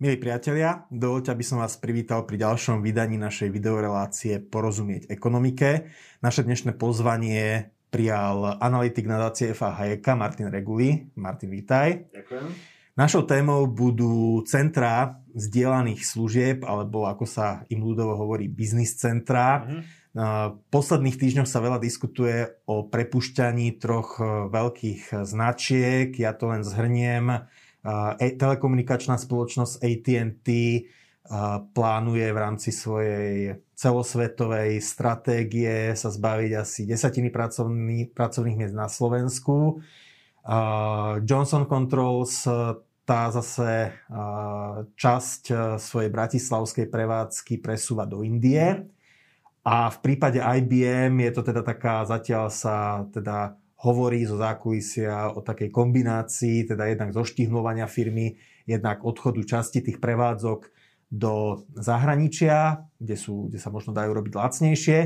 Milí priatelia, dovolte, aby som vás privítal pri ďalšom vydaní našej videorelácie Porozumieť ekonomike. Naše dnešné pozvanie prijal analytik nadácie FA Hayeka Martin Reguli. Martin, vítaj. Ďakujem. Našou témou budú centra zdieľaných služieb, alebo ako sa im ľudovo hovorí, biznis centra. Mm-hmm. V posledných týždňoch sa veľa diskutuje o prepušťaní troch veľkých značiek. Ja to len zhrniem E, telekomunikačná spoločnosť AT&T plánuje v rámci svojej celosvetovej stratégie sa zbaviť asi desatiny pracovný, pracovných miest na Slovensku. Johnson Controls tá zase časť e, svojej bratislavskej prevádzky presúva do Indie. A v prípade IBM je to teda taká, zatiaľ sa teda hovorí zo zákulisia o takej kombinácii, teda jednak zoštihlovania firmy, jednak odchodu časti tých prevádzok do zahraničia, kde, sú, kde sa možno dajú robiť lacnejšie.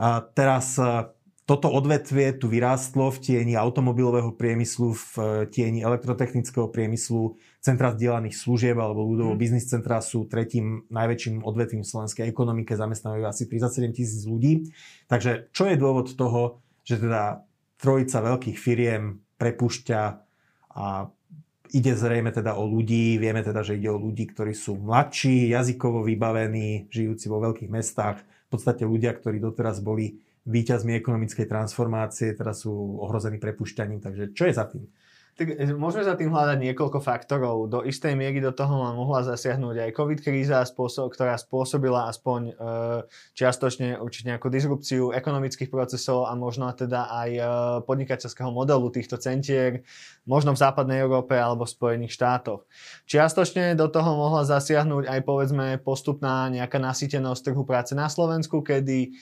A teraz e, toto odvetvie tu vyrástlo v tieni automobilového priemyslu, v e, tieni elektrotechnického priemyslu, centra zdieľaných služieb alebo ľudovo mm. biznis centra sú tretím najväčším odvetvím v slovenskej ekonomike, zamestnávajú asi 37 tisíc ľudí. Takže čo je dôvod toho, že teda trojica veľkých firiem prepušťa a ide zrejme teda o ľudí, vieme teda, že ide o ľudí, ktorí sú mladší, jazykovo vybavení, žijúci vo veľkých mestách, v podstate ľudia, ktorí doteraz boli výťazmi ekonomickej transformácie, teraz sú ohrození prepušťaním, takže čo je za tým? Tak e, môžeme za tým hľadať niekoľko faktorov. Do istej miery do toho mohla zasiahnuť aj COVID kríza, ktorá spôsobila aspoň e, čiastočne určite nejakú disrupciu ekonomických procesov a možno teda aj e, podnikateľského modelu týchto centier, možno v západnej Európe alebo v Spojených štátoch. Čiastočne do toho mohla zasiahnuť aj povedzme postupná nejaká nasýtenosť trhu práce na Slovensku, kedy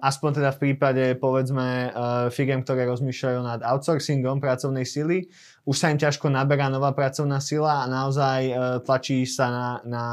aspoň teda v prípade, povedzme, uh, firiem, ktoré rozmýšľajú nad outsourcingom pracovnej sily, už sa im ťažko naberá nová pracovná sila a naozaj uh, tlačí sa na, na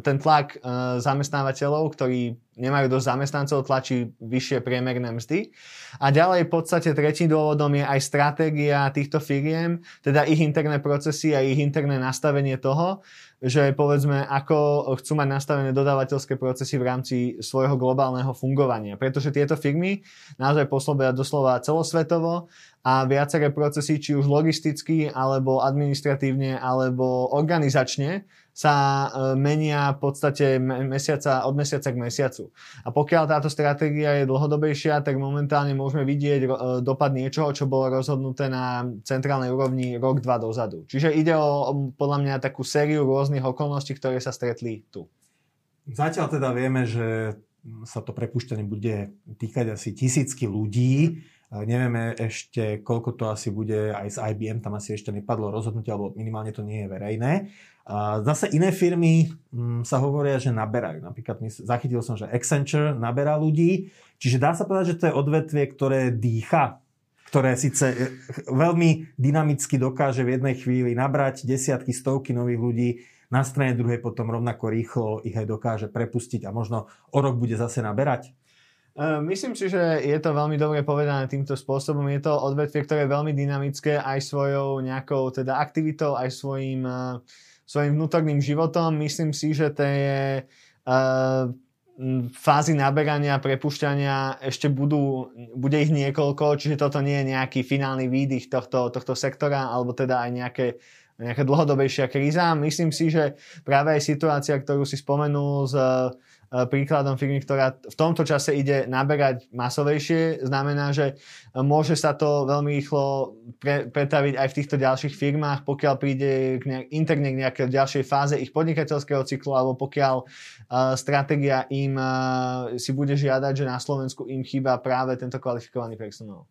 ten tlak uh, zamestnávateľov, ktorí nemajú dosť zamestnancov, tlačí vyššie priemerné mzdy. A ďalej v podstate tretím dôvodom je aj stratégia týchto firiem, teda ich interné procesy a ich interné nastavenie toho, že povedzme, ako chcú mať nastavené dodávateľské procesy v rámci svojho globálneho fungovania. Pretože tieto firmy naozaj poslobia doslova celosvetovo a viaceré procesy, či už logisticky, alebo administratívne, alebo organizačne, sa e, menia v podstate mesiaca, od mesiaca k mesiacu. A pokiaľ táto stratégia je dlhodobejšia, tak momentálne môžeme vidieť e, dopad niečoho, čo bolo rozhodnuté na centrálnej úrovni rok, dva dozadu. Čiže ide o podľa mňa takú sériu rôznych okolností, ktoré sa stretli tu. Zatiaľ teda vieme, že sa to prepušťanie bude týkať asi tisícky ľudí. Nevieme ešte, koľko to asi bude aj z IBM, tam asi ešte nepadlo rozhodnutie, alebo minimálne to nie je verejné. Zase iné firmy mm, sa hovoria, že naberajú. Napríklad zachytil som, že Accenture naberá ľudí, čiže dá sa povedať, že to je odvetvie, ktoré dýcha, ktoré síce e, veľmi dynamicky dokáže v jednej chvíli nabrať desiatky, stovky nových ľudí, na strane druhej potom rovnako rýchlo ich aj dokáže prepustiť a možno o rok bude zase naberať? E, myslím si, že je to veľmi dobre povedané týmto spôsobom. Je to odvetvie, ktoré je veľmi dynamické aj svojou nejakou teda aktivitou, aj svojim, uh, svojim vnútorným životom. Myslím si, že to je uh, fázy naberania, prepušťania ešte budú, bude ich niekoľko, čiže toto nie je nejaký finálny výdych tohto, tohto sektora, alebo teda aj nejaké nejaká dlhodobejšia kríza. Myslím si, že práve aj situácia, ktorú si spomenul z E, príkladom firmy, ktorá v tomto čase ide naberať masovejšie, znamená, že môže sa to veľmi rýchlo pre, pretaviť aj v týchto ďalších firmách, pokiaľ príde k nejak, interne k nejakej ďalšej fáze ich podnikateľského cyklu, alebo pokiaľ uh, stratégia im uh, si bude žiadať, že na Slovensku im chýba práve tento kvalifikovaný personál.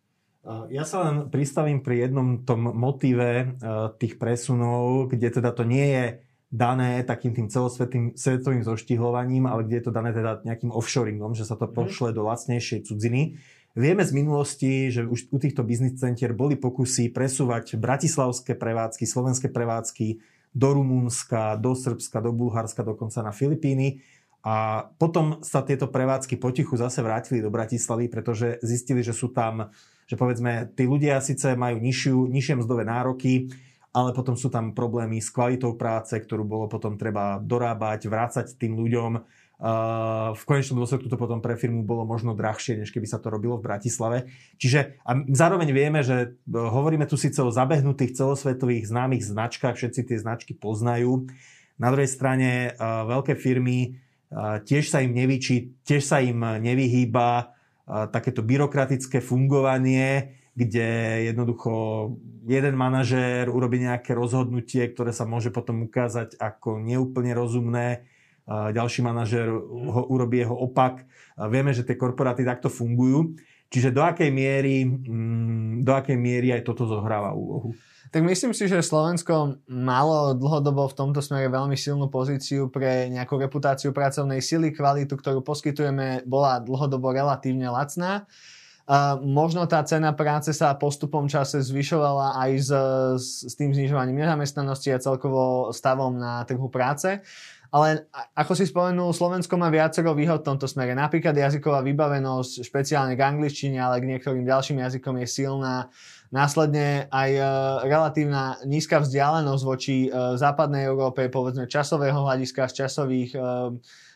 Ja sa len pristavím pri jednom tom motíve tých presunov, kde teda to nie je dané takým tým celosvetovým svetovým zoštihľovaním, ale kde je to dané teda nejakým offshoringom, že sa to mhm. pošle do lacnejšej cudziny. Vieme z minulosti, že už u týchto biznis centier boli pokusy presúvať bratislavské prevádzky, slovenské prevádzky do Rumúnska, do Srbska, do Bulharska, dokonca na Filipíny. A potom sa tieto prevádzky potichu zase vrátili do Bratislavy, pretože zistili, že sú tam, že povedzme, tí ľudia síce majú nižšiu, nižšie mzdové nároky, ale potom sú tam problémy s kvalitou práce, ktorú bolo potom treba dorábať, vrácať tým ľuďom. V konečnom dôsledku to potom pre firmu bolo možno drahšie, než keby sa to robilo v Bratislave. Čiže a zároveň vieme, že e, hovoríme tu síce o zabehnutých celosvetových známych značkách, všetci tie značky poznajú. Na druhej strane uh, veľké firmy uh, tiež sa im nevyčí, tiež sa im nevyhýba takéto byrokratické fungovanie, kde jednoducho jeden manažér urobí nejaké rozhodnutie, ktoré sa môže potom ukázať ako neúplne rozumné, ďalší manažér ho urobí jeho opak. Vieme, že tie korporáty takto fungujú. Čiže do akej miery, mm, do akej miery aj toto zohráva úlohu? Tak myslím si, že Slovensko malo dlhodobo v tomto smere veľmi silnú pozíciu pre nejakú reputáciu pracovnej sily, kvalitu, ktorú poskytujeme, bola dlhodobo relatívne lacná. Možno tá cena práce sa postupom čase zvyšovala aj s, s tým znižovaním nezamestnanosti a celkovo stavom na trhu práce. Ale ako si spomenul, Slovensko má viacero výhod v tomto smere. Napríklad jazyková vybavenosť, špeciálne k angličtine, ale k niektorým ďalším jazykom je silná. Následne aj uh, relatívna nízka vzdialenosť voči uh, západnej Európe, povedzme časového hľadiska, z časových uh,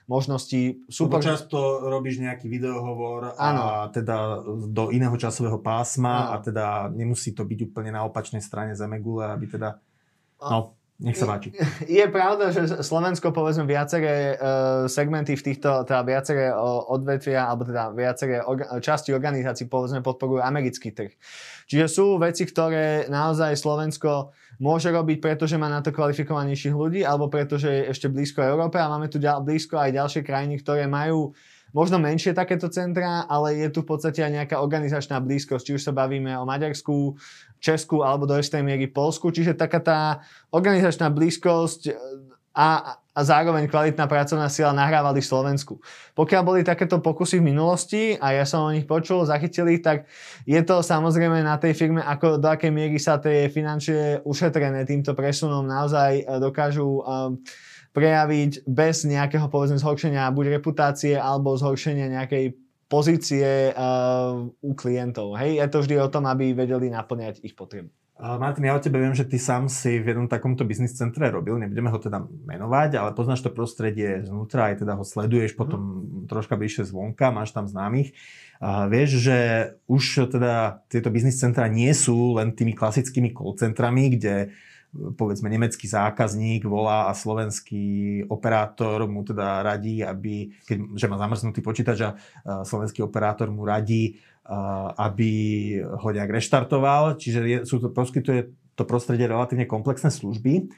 možností. Super. Lebo často robíš nejaký videohovor ano. a teda do iného časového pásma ano. a teda nemusí to byť úplne na opačnej strane Zemegule, aby teda... No, nech sa páči. Je, je pravda, že Slovensko, povedzme, viaceré uh, segmenty v týchto, teda viaceré odvetvia, alebo teda viaceré orga, časti organizácií, povedzme, podporujú americký trh. Čiže sú veci, ktoré naozaj Slovensko môže robiť, pretože má na to kvalifikovanejších ľudí, alebo pretože je ešte blízko Európe a máme tu ďal, blízko aj ďalšie krajiny, ktoré majú možno menšie takéto centra, ale je tu v podstate aj nejaká organizačná blízkosť, či už sa bavíme o Maďarsku, Česku alebo do istej miery Polsku, čiže taká tá organizačná blízkosť a, a zároveň kvalitná pracovná sila nahrávali v Slovensku. Pokiaľ boli takéto pokusy v minulosti a ja som o nich počul, zachytili, tak je to samozrejme na tej firme, ako do akej miery sa tie financie ušetrené týmto presunom naozaj dokážu um, prejaviť bez nejakého povedzme zhoršenia buď reputácie alebo zhoršenia nejakej pozície uh, u klientov. Hej, je to vždy o tom, aby vedeli naplňať ich potreby. Martin, ja o tebe viem, že ty sám si v jednom takomto biznis centre robil, nebudeme ho teda menovať, ale poznáš to prostredie znútra, aj teda ho sleduješ potom mm. troška bližšie zvonka, máš tam známych. A vieš, že už teda tieto biznis centra nie sú len tými klasickými call centrami, kde povedzme nemecký zákazník volá a slovenský operátor mu teda radí, aby, keď, že má zamrznutý počítač a slovenský operátor mu radí, aby ho nejak reštartoval. Čiže je, sú to, poskytuje to prostredie relatívne komplexné služby.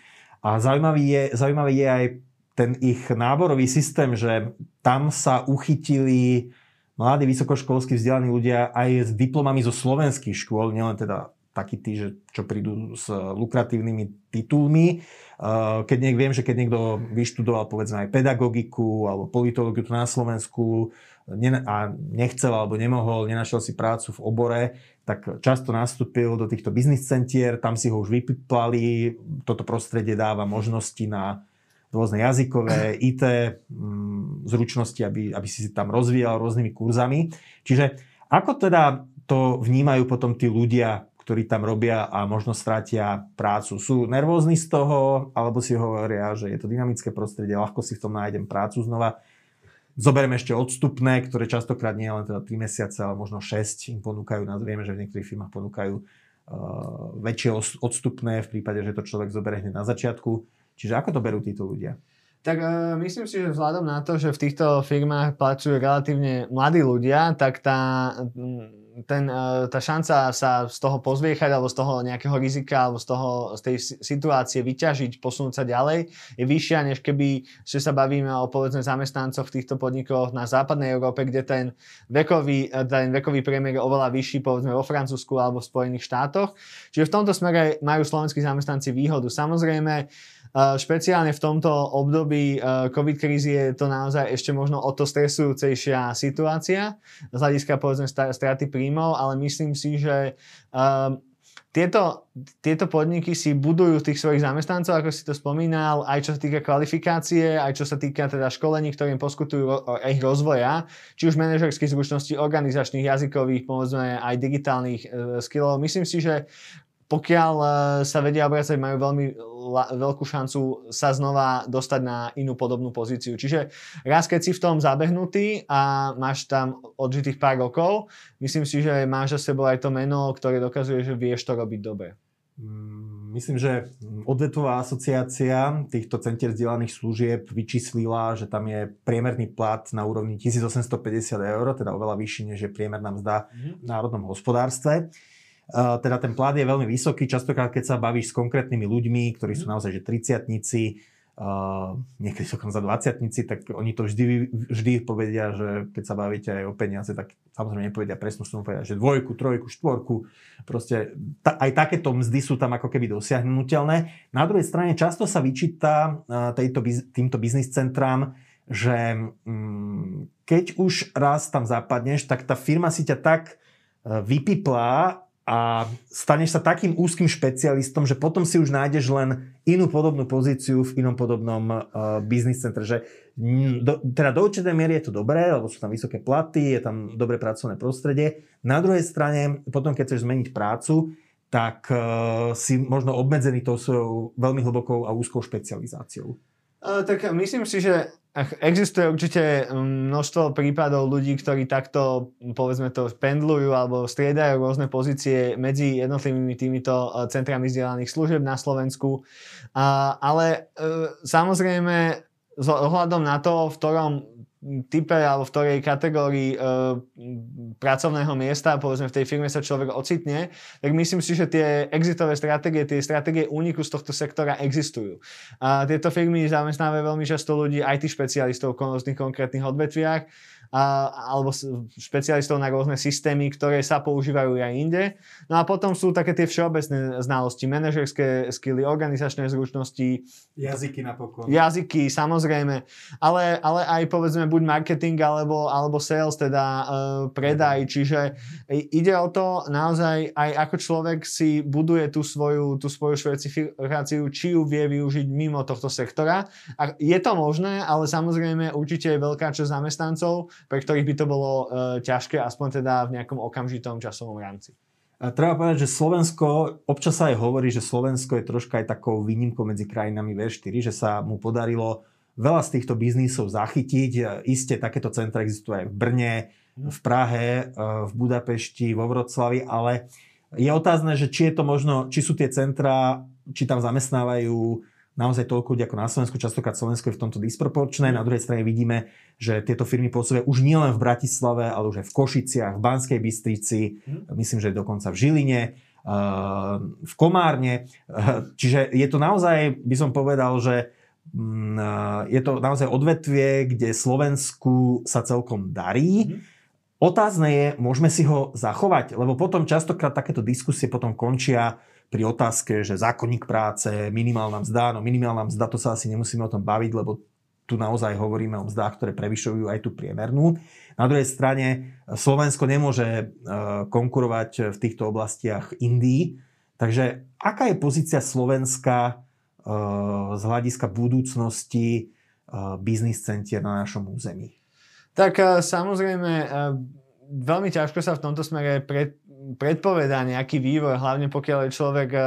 A zaujímavý je, zaujímavý je aj ten ich náborový systém, že tam sa uchytili mladí vysokoškolskí vzdelaní ľudia aj s diplomami zo slovenských škôl, nielen teda takí tí, že čo prídu s lukratívnymi titulmi. Keď niek, viem, že keď niekto vyštudoval povedzme aj pedagogiku alebo politológiu tu na Slovensku a nechcel alebo nemohol, nenašiel si prácu v obore, tak často nastúpil do týchto biznis centier, tam si ho už vypiplali, toto prostredie dáva možnosti na rôzne jazykové, IT mm, zručnosti, aby, aby si si tam rozvíjal rôznymi kurzami. Čiže ako teda to vnímajú potom tí ľudia, ktorí tam robia a možno stratia prácu. Sú nervózni z toho, alebo si hovoria, že je to dynamické prostredie, ľahko si v tom nájdem prácu znova. Zoberieme ešte odstupné, ktoré častokrát nie len teda 3 mesiace, ale možno 6 im ponúkajú. Vieme, že v niektorých firmách ponúkajú uh, väčšie odstupné v prípade, že to človek zoberie hneď na začiatku. Čiže ako to berú títo ľudia? Tak uh, myslím si, že vzhľadom na to, že v týchto firmách pracujú relatívne mladí ľudia, tak tá, ten, e, tá šanca sa z toho pozviechať alebo z toho nejakého rizika alebo z, toho, z tej situácie vyťažiť, posunúť sa ďalej je vyššia, než keby že sa bavíme o povedzme zamestnancoch v týchto podnikoch na západnej Európe, kde ten vekový, e, ten vekový priemer je oveľa vyšší povedzme vo Francúzsku alebo v Spojených štátoch. Čiže v tomto smere majú slovenskí zamestnanci výhodu. Samozrejme, Špeciálne v tomto období COVID krízy je to naozaj ešte možno o to stresujúcejšia situácia z hľadiska povedzme straty príjmov, ale myslím si, že tieto, tieto podniky si budujú tých svojich zamestnancov, ako si to spomínal, aj čo sa týka kvalifikácie, aj čo sa týka teda školení, ktorým poskutujú ich rozvoja, či už manažerských zručností, organizačných, jazykových, povedzme aj digitálnych e, skillov. Myslím si, že pokiaľ uh, sa vedia obracať, majú veľmi veľkú šancu sa znova dostať na inú podobnú pozíciu. Čiže raz, keď si v tom zabehnutý a máš tam odžitých pár rokov, myslím si, že máš za sebou aj to meno, ktoré dokazuje, že vieš to robiť dobre. Mm, myslím, že odvetová asociácia týchto centier vzdielaných služieb vyčíslila, že tam je priemerný plat na úrovni 1850 eur, teda oveľa vyšší, než je priemerná mzda v národnom hospodárstve. Teda ten plat je veľmi vysoký, častokrát keď sa bavíš s konkrétnymi ľuďmi, ktorí sú naozaj že 30 uh, niekedy za 20 tak oni to vždy, vždy povedia, že keď sa bavíte aj o peniaze, tak samozrejme nepovedia presnú sumu, povedia, že dvojku, trojku, štvorku, proste ta, aj takéto mzdy sú tam ako keby dosiahnutelné. Na druhej strane často sa vyčíta uh, tejto, týmto biznis centrám, že um, keď už raz tam zapadneš, tak tá firma si ťa tak uh, vypiplá a staneš sa takým úzkým špecialistom, že potom si už nájdeš len inú podobnú pozíciu v inom podobnom uh, biznis centre. Že do, teda do určitej miery je to dobré, lebo sú tam vysoké platy, je tam dobré pracovné prostredie. Na druhej strane, potom keď chceš zmeniť prácu, tak uh, si možno obmedzený tou svojou veľmi hlbokou a úzkou špecializáciou. Uh, tak myslím si, že Existuje určite mm, množstvo prípadov ľudí, ktorí takto, povedzme to, pendlujú alebo striedajú rôzne pozície medzi jednotlivými týmito e, centrami vzdelaných služieb na Slovensku. Ale e, samozrejme, s ohľadom na to, v ktorom type alebo v ktorej kategórii e, pracovného miesta, povedzme v tej firme sa človek ocitne, tak myslím si, že tie exitové stratégie, tie stratégie úniku z tohto sektora existujú. A tieto firmy zamestnávajú veľmi často ľudí, IT špecialistov v rôznych konkrétnych odvetviach alebo špecialistov na rôzne systémy, ktoré sa používajú aj inde. No a potom sú také tie všeobecné znalosti, manažerské skily, organizačné zručnosti. Jazyky napokon. Jazyky, samozrejme. Ale, ale aj povedzme buď marketing alebo, alebo sales, teda uh, predaj. Čiže ide o to naozaj aj ako človek si buduje tú svoju, tú svoju špecifikáciu, či ju vie využiť mimo tohto sektora. A je to možné, ale samozrejme určite je veľká časť zamestnancov, pre ktorých by to bolo uh, ťažké, aspoň teda v nejakom okamžitom časovom rámci. Treba povedať, že Slovensko, občas sa aj hovorí, že Slovensko je troška aj takou výnimkou medzi krajinami V4, že sa mu podarilo veľa z týchto biznisov zachytiť. Isté takéto centra existujú aj v Brne, v Prahe, e, v Budapešti, vo Vroclavi, ale je otázne, že či je to možno, či sú tie centra, či tam zamestnávajú naozaj toľko ľudí ako na Slovensku. Častokrát Slovensko je v tomto disproporčné. Na druhej strane vidíme, že tieto firmy pôsobia už nielen v Bratislave, ale už aj v Košiciach, v Banskej Bystrici, mm. myslím, že dokonca v Žiline, eh, v Komárne. Eh, čiže je to naozaj, by som povedal, že mm, eh, je to naozaj odvetvie, kde Slovensku sa celkom darí. Mm. Otázne je, môžeme si ho zachovať, lebo potom častokrát takéto diskusie potom končia pri otázke, že zákonník práce, minimálna mzda, no minimálna mzda, to sa asi nemusíme o tom baviť, lebo tu naozaj hovoríme o mzdách, ktoré prevyšujú aj tú priemernú. Na druhej strane Slovensko nemôže e, konkurovať v týchto oblastiach Indii. Takže aká je pozícia Slovenska e, z hľadiska budúcnosti e, biznis centier na našom území? Tak samozrejme, veľmi ťažko sa v tomto smere pred, predpovedá nejaký vývoj, hlavne pokiaľ je človek eh,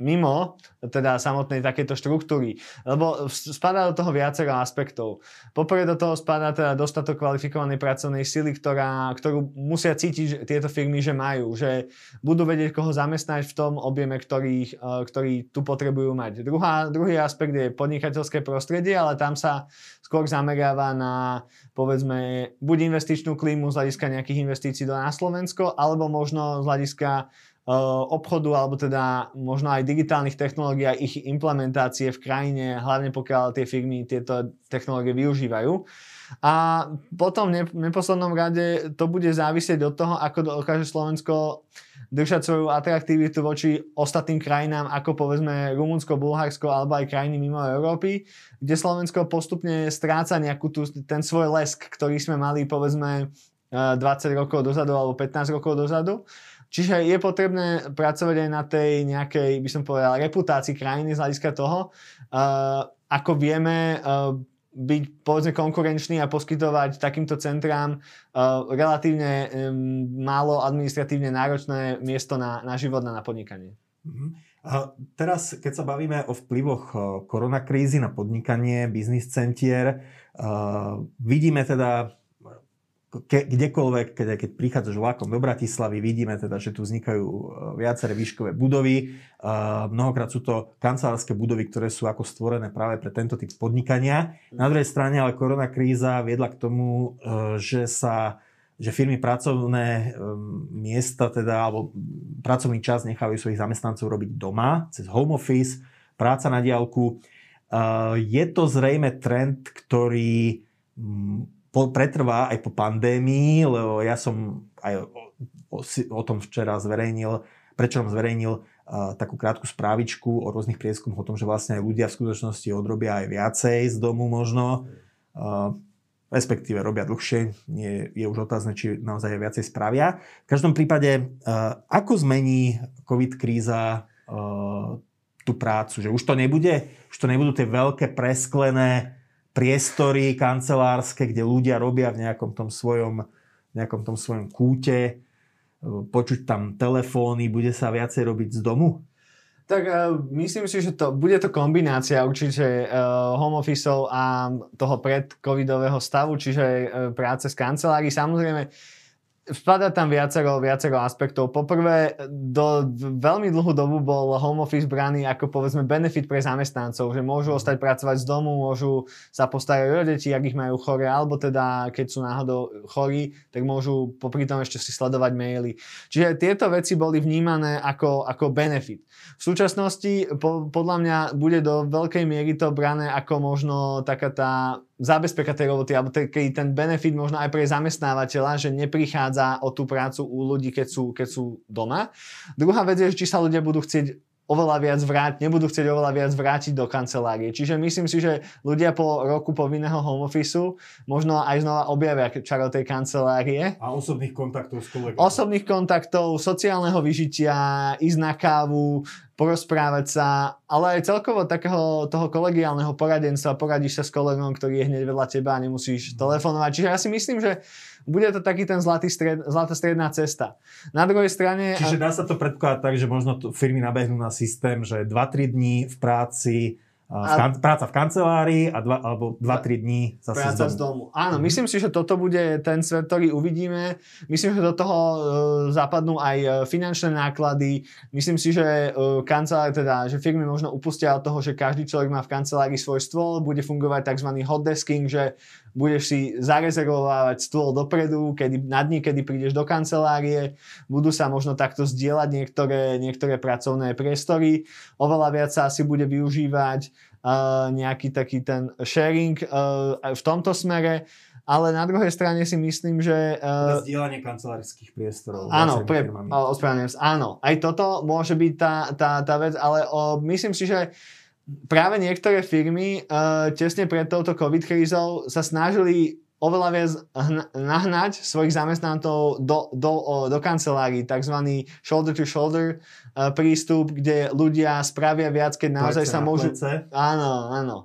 mimo teda samotnej takéto štruktúry. Lebo spadá do toho viacero aspektov. Poprvé do toho spadá teda dostatok kvalifikovanej pracovnej sily, ktorá, ktorú musia cítiť tieto firmy, že majú. Že budú vedieť, koho zamestnať v tom objeme, ktorý, eh, ktorý tu potrebujú mať. Druhá, druhý aspekt je podnikateľské prostredie, ale tam sa skôr zameriava na povedzme buď investičnú klímu z hľadiska nejakých investícií do na Slovensko, alebo možno z hľadiska obchodu alebo teda možno aj digitálnych technológií a ich implementácie v krajine, hlavne pokiaľ tie firmy tieto technológie využívajú. A potom v neposlednom rade to bude závisieť od toho, ako dokáže Slovensko držať svoju atraktivitu voči ostatným krajinám, ako povedzme Rumunsko, Bulharsko alebo aj krajiny mimo Európy, kde Slovensko postupne stráca nejakú tú, ten svoj lesk, ktorý sme mali povedzme 20 eh, rokov dozadu alebo 15 rokov dozadu. Čiže je potrebné pracovať aj na tej nejakej, by som povedal, reputácii krajiny z hľadiska toho, uh, ako vieme uh, byť povedzme konkurenčný a poskytovať takýmto centrám uh, relatívne um, málo administratívne náročné miesto na, na život a na podnikanie. Mhm. A teraz, keď sa bavíme o vplyvoch koronakrízy na podnikanie, biznis centier, uh, vidíme teda ke, kdekoľvek, keď, keď prichádzaš vlakom do Bratislavy, vidíme teda, že tu vznikajú e, viaceré výškové budovy. Uh, mnohokrát sú to kancelárske budovy, ktoré sú ako stvorené práve pre tento typ podnikania. Na druhej strane ale koronakríza viedla k tomu, uh, že sa že firmy pracovné um, miesta teda, alebo pracovný čas nechávajú svojich zamestnancov robiť doma, cez home office, práca na diálku. Uh, je to zrejme trend, ktorý po, pretrvá aj po pandémii, lebo ja som aj o, o, o tom včera zverejnil, prečo som zverejnil uh, takú krátku správičku o rôznych prieskumoch o tom, že vlastne aj ľudia v skutočnosti odrobia aj viacej z domu možno, uh, respektíve robia dlhšie, nie je už otázne, či naozaj viacej spravia. V každom prípade, uh, ako zmení COVID kríza tú prácu, že už to nebude, už to nebudú tie veľké presklené priestory kancelárske, kde ľudia robia v nejakom tom svojom, nejakom tom svojom kúte, počuť tam telefóny, bude sa viacej robiť z domu? Tak uh, myslím si, že to, bude to kombinácia určite uh, home office a toho predcovidového stavu, čiže uh, práce z kancelárií. Samozrejme, uh, Spada tam viacero, viacero aspektov. Poprvé, do veľmi dlhú dobu bol home office braný ako povedzme benefit pre zamestnancov, že môžu ostať pracovať z domu, môžu sa postarať o deti, ak ich majú chore, alebo teda keď sú náhodou chorí, tak môžu popri tom ešte si sledovať maily. Čiže tieto veci boli vnímané ako, ako benefit. V súčasnosti po, podľa mňa bude do veľkej miery to brané ako možno taká tá zabezpeka tej roboty, alebo keď ten benefit možno aj pre zamestnávateľa, že neprichádza o tú prácu u ľudí, keď sú, keď sú doma. Druhá vec je, či sa ľudia budú chcieť oveľa viac vrátiť, nebudú chcieť oveľa viac vrátiť do kancelárie. Čiže myslím si, že ľudia po roku povinného home office možno aj znova objavia čaro tej kancelárie. A osobných kontaktov s kolegami. Osobných kontaktov, sociálneho vyžitia, ísť na kávu, porozprávať sa, ale aj celkovo takého toho kolegiálneho poradenstva, poradíš sa s kolegom, ktorý je hneď vedľa teba a nemusíš mhm. telefonovať. Čiže ja si myslím, že bude to taký ten zlatý stred, zlatá stredná cesta. Na druhej strane... Čiže dá sa to predkladať tak, že možno firmy nabehnú na systém, že 2-3 dní v práci kan- práca v kancelárii a dva, alebo 2-3 dní zase práca z domu. z domu. Áno, mm-hmm. myslím si, že toto bude ten svet, ktorý uvidíme. Myslím, že do toho uh, zapadnú aj uh, finančné náklady. Myslím si, že uh, kancelárie, teda, že firmy možno upustia od toho, že každý človek má v kancelárii svoj stôl, bude fungovať tzv. hot desking, že budeš si zarezervovať stôl dopredu, kedy, na dní, kedy prídeš do kancelárie, budú sa možno takto zdieľať niektoré, niektoré pracovné priestory, oveľa viac sa asi bude využívať uh, nejaký taký ten sharing uh, v tomto smere, ale na druhej strane si myslím, že... Uh, Zdieľanie kancelárskych priestorov. Áno, pre, ospravedlňujem Áno, aj toto môže byť tá, tá, tá vec, ale uh, myslím si, že práve niektoré firmy uh, tesne pred touto COVID krízou sa snažili oveľa viac nahnať svojich zamestnancov do, do, do kancelárií, tzv. shoulder to shoulder uh, prístup, kde ľudia spravia viac, keď naozaj sa môžu... Plece. Áno, áno.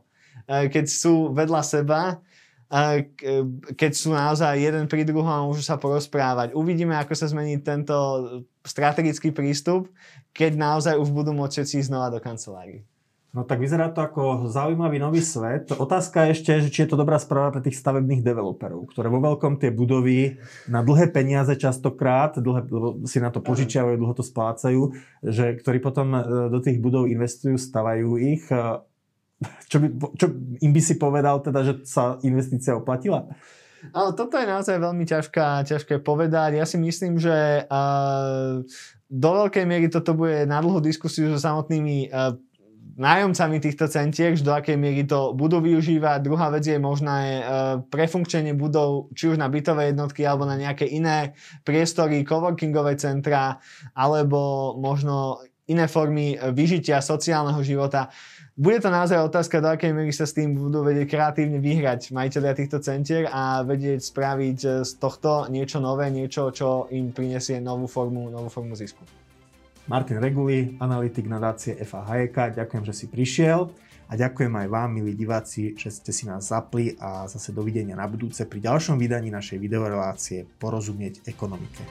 Uh, keď sú vedľa seba, uh, keď sú naozaj jeden pri druhom a môžu sa porozprávať. Uvidíme, ako sa zmení tento strategický prístup, keď naozaj už budú môcť všetci znova do kancelárií. No tak vyzerá to ako zaujímavý nový svet. Otázka je ešte, že či je to dobrá správa pre tých stavebných developerov, ktoré vo veľkom tie budovy na dlhé peniaze častokrát, dlhé, si na to požičiavajú, dlho to splácajú, že, ktorí potom e, do tých budov investujú, stavajú ich. E, čo, by, čo im by si povedal teda, že sa investícia oplatila? Ale toto je naozaj veľmi ťažká, ťažké povedať. Ja si myslím, že uh, do veľkej miery toto bude na dlhú diskusiu so samotnými uh, nájomcami týchto centier, do akej miery to budú využívať. Druhá vec je možné e, prefunkčenie budov či už na bytové jednotky alebo na nejaké iné priestory, coworkingové centra alebo možno iné formy vyžitia sociálneho života. Bude to naozaj otázka, do akej miery sa s tým budú vedieť kreatívne vyhrať majiteľia týchto centier a vedieť spraviť z tohto niečo nové, niečo, čo im prinesie novú formu, novú formu zisku. Martin Reguli, analytik nadácie FA Hayeka. Ďakujem, že si prišiel a ďakujem aj vám, milí diváci, že ste si nás zapli a zase dovidenia na budúce pri ďalšom vydaní našej videorelácie Porozumieť ekonomike.